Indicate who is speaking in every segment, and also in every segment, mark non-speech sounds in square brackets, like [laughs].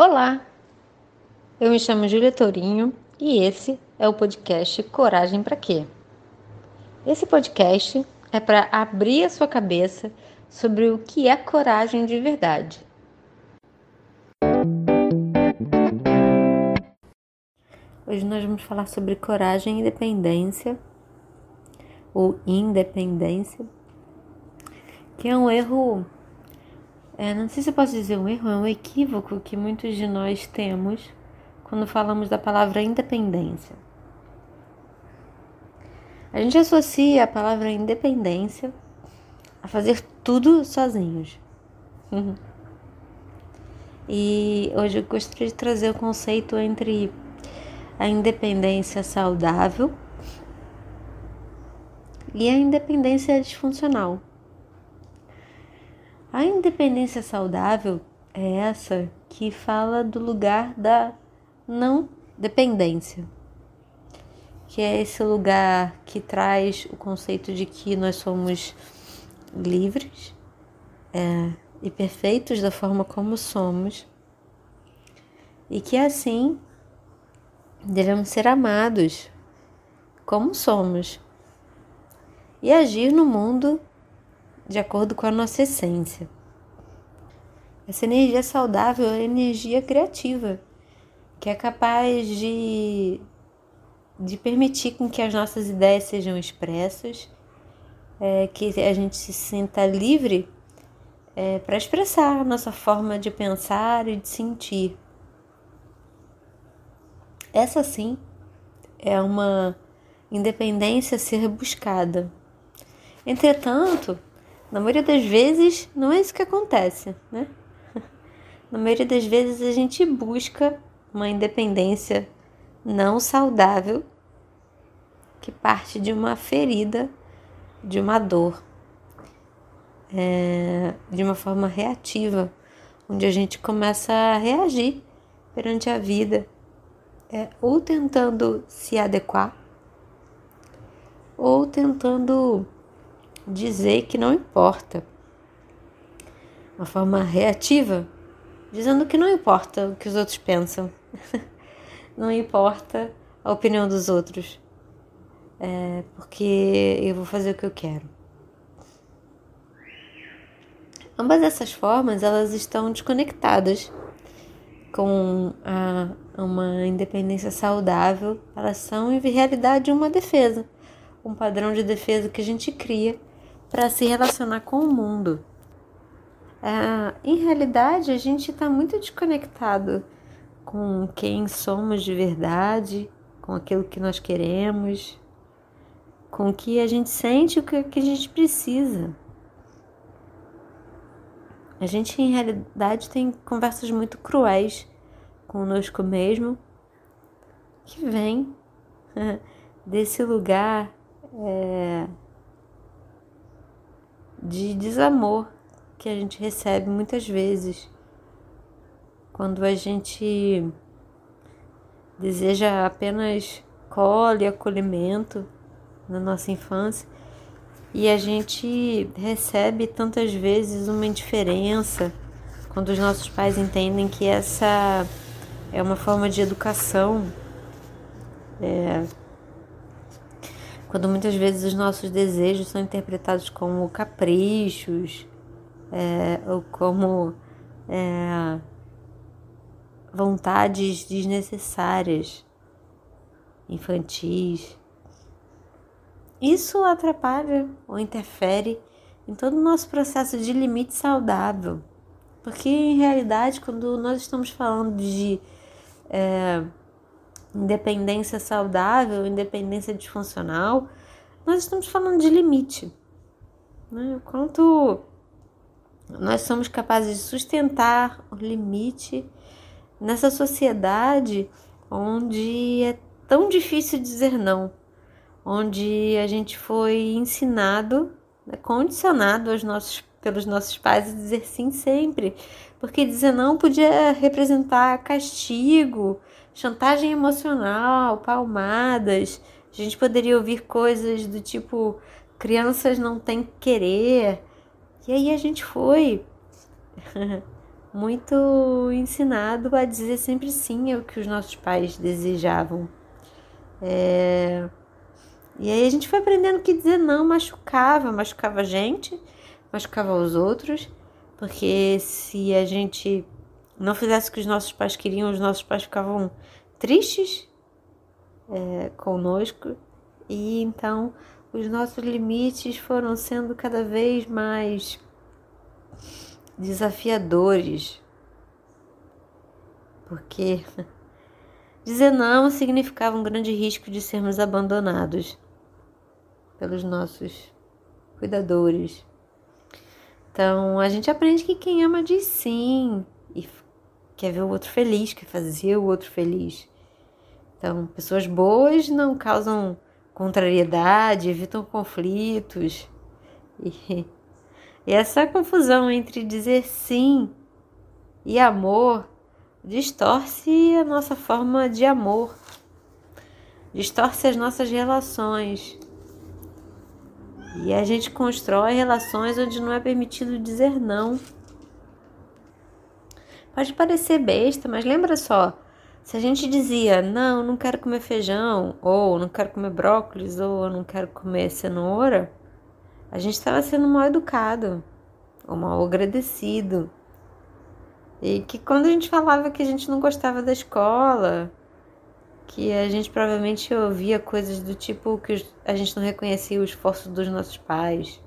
Speaker 1: Olá, eu me chamo Júlia Tourinho e esse é o podcast Coragem para Quê? Esse podcast é para abrir a sua cabeça sobre o que é coragem de verdade. Hoje nós vamos falar sobre coragem e independência, ou independência, que é um erro é, não sei se eu posso dizer um erro, é um equívoco que muitos de nós temos quando falamos da palavra independência. A gente associa a palavra independência a fazer tudo sozinhos. E hoje eu gostaria de trazer o conceito entre a independência saudável e a independência disfuncional. A independência saudável é essa que fala do lugar da não dependência, que é esse lugar que traz o conceito de que nós somos livres é, e perfeitos da forma como somos, e que assim devemos ser amados como somos e agir no mundo de acordo com a nossa essência. Essa energia saudável é energia criativa, que é capaz de, de permitir com que as nossas ideias sejam expressas, é, que a gente se sinta livre é, para expressar a nossa forma de pensar e de sentir. Essa sim é uma independência a ser buscada. Entretanto, na maioria das vezes, não é isso que acontece, né? [laughs] Na maioria das vezes, a gente busca uma independência não saudável que parte de uma ferida, de uma dor, é, de uma forma reativa, onde a gente começa a reagir perante a vida, é, ou tentando se adequar, ou tentando dizer que não importa. Uma forma reativa, dizendo que não importa o que os outros pensam, [laughs] não importa a opinião dos outros, é, porque eu vou fazer o que eu quero. Ambas essas formas elas estão desconectadas com a, uma independência saudável, elas são em realidade uma defesa, um padrão de defesa que a gente cria para se relacionar com o mundo. É, em realidade, a gente está muito desconectado com quem somos de verdade, com aquilo que nós queremos, com o que a gente sente, o que, a gente precisa. A gente, em realidade, tem conversas muito cruéis conosco mesmo, que vem [laughs] desse lugar. É, de desamor que a gente recebe muitas vezes. Quando a gente deseja apenas colo e acolhimento na nossa infância e a gente recebe tantas vezes uma indiferença quando os nossos pais entendem que essa é uma forma de educação é, quando muitas vezes os nossos desejos são interpretados como caprichos é, ou como é, vontades desnecessárias, infantis. Isso atrapalha ou interfere em todo o nosso processo de limite saudável. Porque, em realidade, quando nós estamos falando de é, independência saudável, independência disfuncional, nós estamos falando de limite. Né? O quanto nós somos capazes de sustentar o limite nessa sociedade onde é tão difícil dizer não, onde a gente foi ensinado, né, condicionado aos nossos, pelos nossos pais a dizer sim sempre, porque dizer não podia representar castigo, chantagem emocional, palmadas. A gente poderia ouvir coisas do tipo: crianças não têm que querer. E aí a gente foi [laughs] muito ensinado a dizer sempre sim ao que os nossos pais desejavam. É... E aí a gente foi aprendendo que dizer não machucava, machucava a gente, machucava os outros, porque se a gente não fizesse o que os nossos pais queriam, os nossos pais ficavam tristes é, conosco, e então os nossos limites foram sendo cada vez mais desafiadores, porque [laughs] dizer não significava um grande risco de sermos abandonados pelos nossos cuidadores. Então a gente aprende que quem ama diz sim e quer ver o outro feliz, quer fazer o outro feliz. Então, pessoas boas não causam contrariedade, evitam conflitos. E e essa confusão entre dizer sim e amor distorce a nossa forma de amor, distorce as nossas relações. E a gente constrói relações onde não é permitido dizer não. Pode parecer besta, mas lembra só: se a gente dizia não, não quero comer feijão, ou não quero comer brócolis, ou não quero comer cenoura, a gente estava sendo mal educado ou mal agradecido. E que quando a gente falava que a gente não gostava da escola, que a gente provavelmente ouvia coisas do tipo que a gente não reconhecia o esforço dos nossos pais.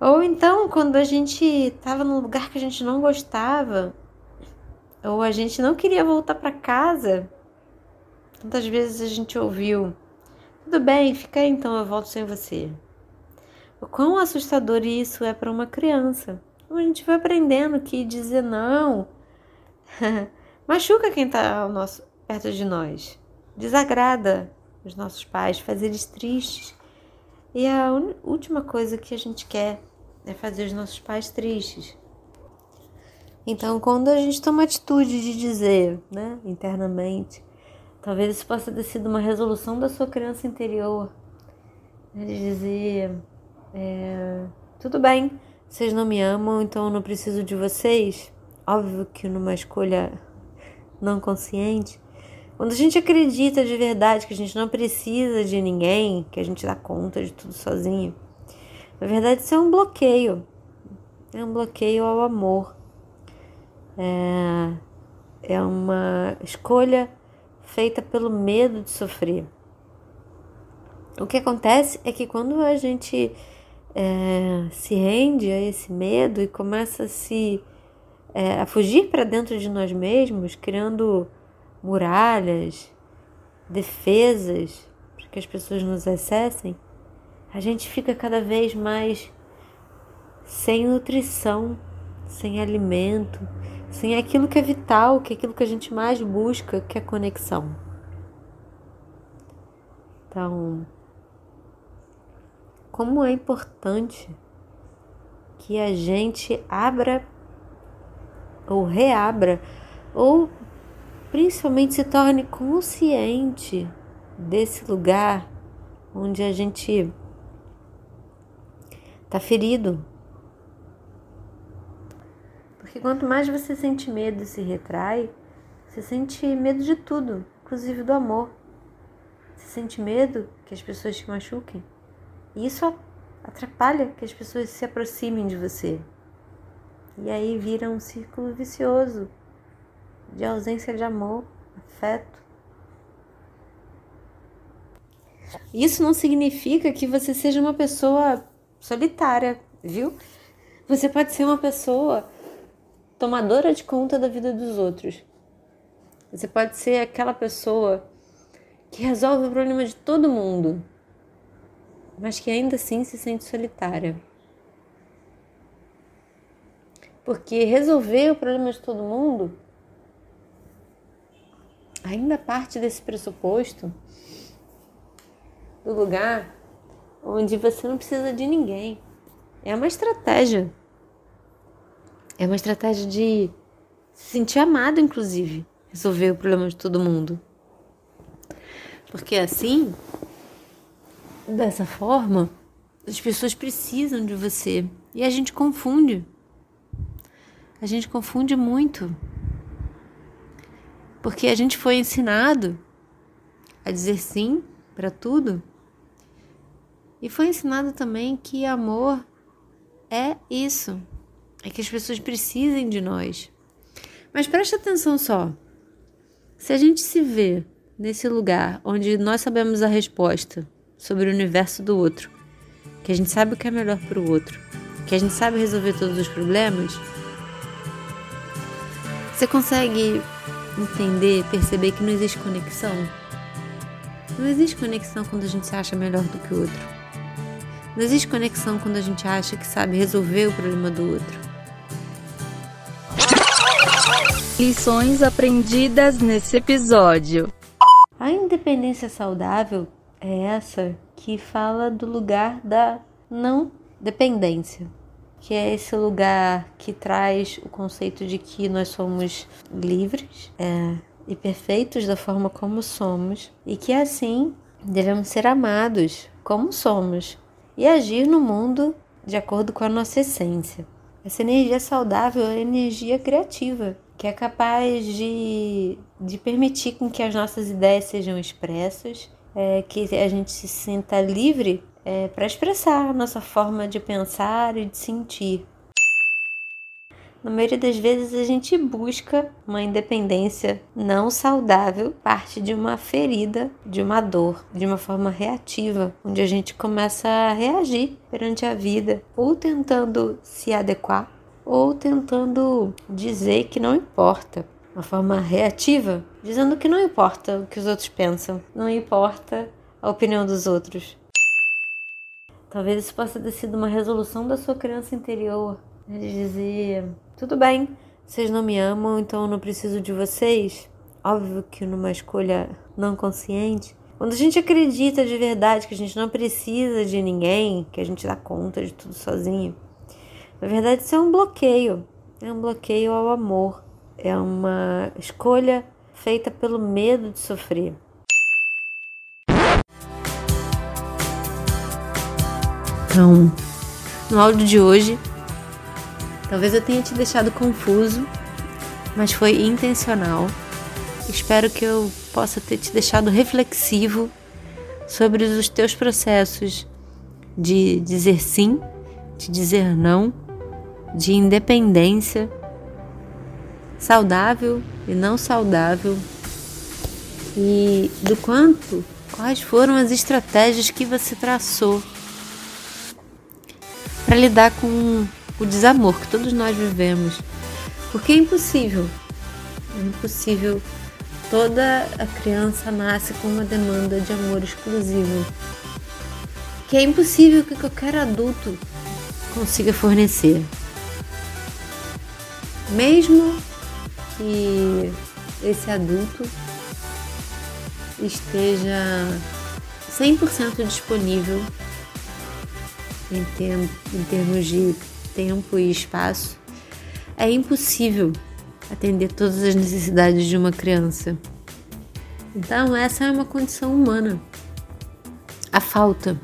Speaker 1: Ou então, quando a gente estava num lugar que a gente não gostava, ou a gente não queria voltar para casa, tantas vezes a gente ouviu: tudo bem, fica aí então, eu volto sem você. O quão assustador isso é para uma criança. Então, a gente vai aprendendo que dizer não [laughs] machuca quem está nosso, perto de nós, desagrada os nossos pais, faz eles tristes. E a última coisa que a gente quer é fazer os nossos pais tristes. Então, quando a gente toma atitude de dizer, né, internamente, talvez isso possa ter sido uma resolução da sua criança interior, né, de dizer: é, tudo bem, vocês não me amam, então eu não preciso de vocês. Óbvio que numa escolha não consciente. Quando a gente acredita de verdade que a gente não precisa de ninguém, que a gente dá conta de tudo sozinho, na verdade isso é um bloqueio. É um bloqueio ao amor. É, é uma escolha feita pelo medo de sofrer. O que acontece é que quando a gente é, se rende a esse medo e começa a se é, a fugir para dentro de nós mesmos, criando muralhas, defesas para que as pessoas nos acessem, a gente fica cada vez mais sem nutrição, sem alimento, sem aquilo que é vital, que é aquilo que a gente mais busca, que é conexão. Então, como é importante que a gente abra ou reabra ou principalmente se torne consciente desse lugar onde a gente está ferido. Porque quanto mais você sente medo e se retrai, você sente medo de tudo, inclusive do amor. Você sente medo que as pessoas te machuquem. E isso atrapalha que as pessoas se aproximem de você. E aí vira um círculo vicioso de ausência de amor, afeto. Isso não significa que você seja uma pessoa solitária, viu? Você pode ser uma pessoa tomadora de conta da vida dos outros. Você pode ser aquela pessoa que resolve o problema de todo mundo mas que ainda assim se sente solitária. Porque resolver o problema de todo mundo ainda parte desse pressuposto do lugar onde você não precisa de ninguém. É uma estratégia. É uma estratégia de se sentir amado, inclusive, resolver o problema de todo mundo. Porque assim Dessa forma, As pessoas precisam de você e a gente confunde. A gente confunde muito. Porque a gente foi ensinado a dizer sim para tudo. E foi ensinado também que amor é isso. É que as pessoas precisem de nós. Mas preste atenção só. Se a gente se vê nesse lugar onde nós sabemos a resposta sobre o universo do outro, que a gente sabe o que é melhor para o outro, que a gente sabe resolver todos os problemas, você consegue entender, perceber que não existe conexão? Não existe conexão quando a gente se acha melhor do que o outro. Não existe conexão quando a gente acha que sabe resolver o problema do outro.
Speaker 2: Lições aprendidas nesse episódio.
Speaker 1: A independência saudável é essa que fala do lugar da não dependência, que é esse lugar que traz o conceito de que nós somos livres é, e perfeitos da forma como somos e que assim devemos ser amados como somos e agir no mundo de acordo com a nossa essência. Essa energia saudável é energia criativa, que é capaz de, de permitir com que as nossas ideias sejam expressas, é, que a gente se sinta livre é, para expressar a nossa forma de pensar e de sentir. Na maioria das vezes a gente busca uma independência não saudável, parte de uma ferida, de uma dor, de uma forma reativa, onde a gente começa a reagir perante a vida, ou tentando se adequar, ou tentando dizer que não importa. Uma forma reativa, dizendo que não importa o que os outros pensam, não importa a opinião dos outros. Talvez isso possa ter sido uma resolução da sua criança interior, de dizer tudo bem, vocês não me amam, então eu não preciso de vocês. Óbvio que numa escolha não consciente. Quando a gente acredita de verdade que a gente não precisa de ninguém, que a gente dá conta de tudo sozinho, na verdade isso é um bloqueio. É um bloqueio ao amor. É uma escolha feita pelo medo de sofrer. Então, no áudio de hoje, Talvez eu tenha te deixado confuso, mas foi intencional. Espero que eu possa ter te deixado reflexivo sobre os teus processos de dizer sim, de dizer não, de independência, saudável e não saudável, e do quanto, quais foram as estratégias que você traçou para lidar com o desamor que todos nós vivemos. Porque é impossível. É impossível. Toda a criança nasce com uma demanda de amor exclusivo. Que é impossível que qualquer adulto consiga fornecer. Mesmo que esse adulto esteja 100% disponível em, termos, em termos de tempo e espaço, é impossível atender todas as necessidades de uma criança. Então, essa é uma condição humana. A falta.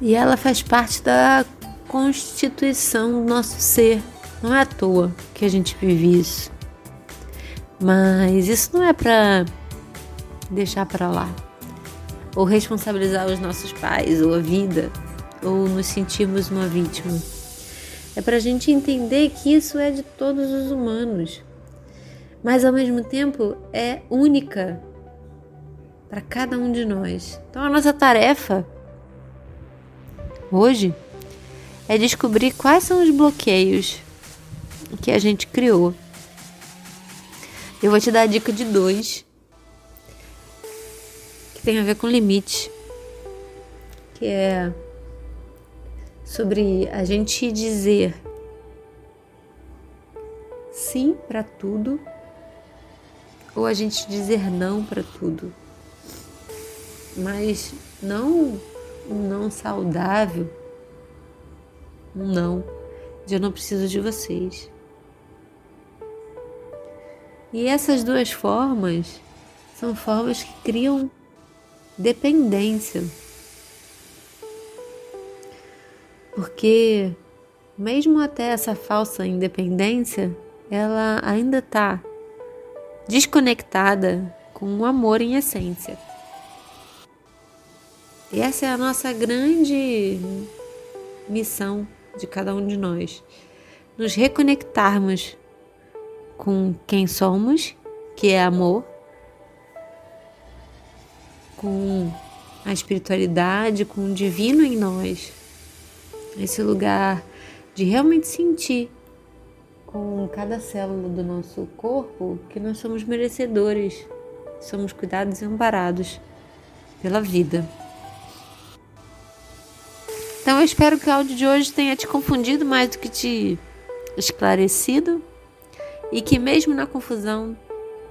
Speaker 1: E ela faz parte da constituição do nosso ser. Não é à toa que a gente vive isso. Mas isso não é para deixar para lá ou responsabilizar os nossos pais ou a vida ou nos sentirmos uma vítima. É para a gente entender que isso é de todos os humanos, mas ao mesmo tempo é única para cada um de nós. Então a nossa tarefa hoje é descobrir quais são os bloqueios que a gente criou. Eu vou te dar a dica de dois que tem a ver com limite, que é sobre a gente dizer sim para tudo ou a gente dizer não para tudo. Mas não um não saudável, um não de eu não preciso de vocês. E essas duas formas são formas que criam dependência Porque mesmo até essa falsa independência, ela ainda está desconectada com o amor em essência. E essa é a nossa grande missão de cada um de nós. Nos reconectarmos com quem somos, que é amor, com a espiritualidade, com o divino em nós. Esse lugar de realmente sentir com cada célula do nosso corpo que nós somos merecedores, somos cuidados e amparados pela vida. Então eu espero que o áudio de hoje tenha te confundido mais do que te esclarecido e que mesmo na confusão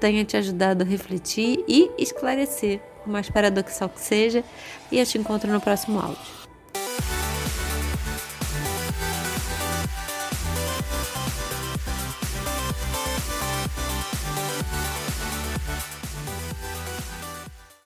Speaker 1: tenha te ajudado a refletir e esclarecer, por mais paradoxal que seja, e eu te encontro no próximo áudio.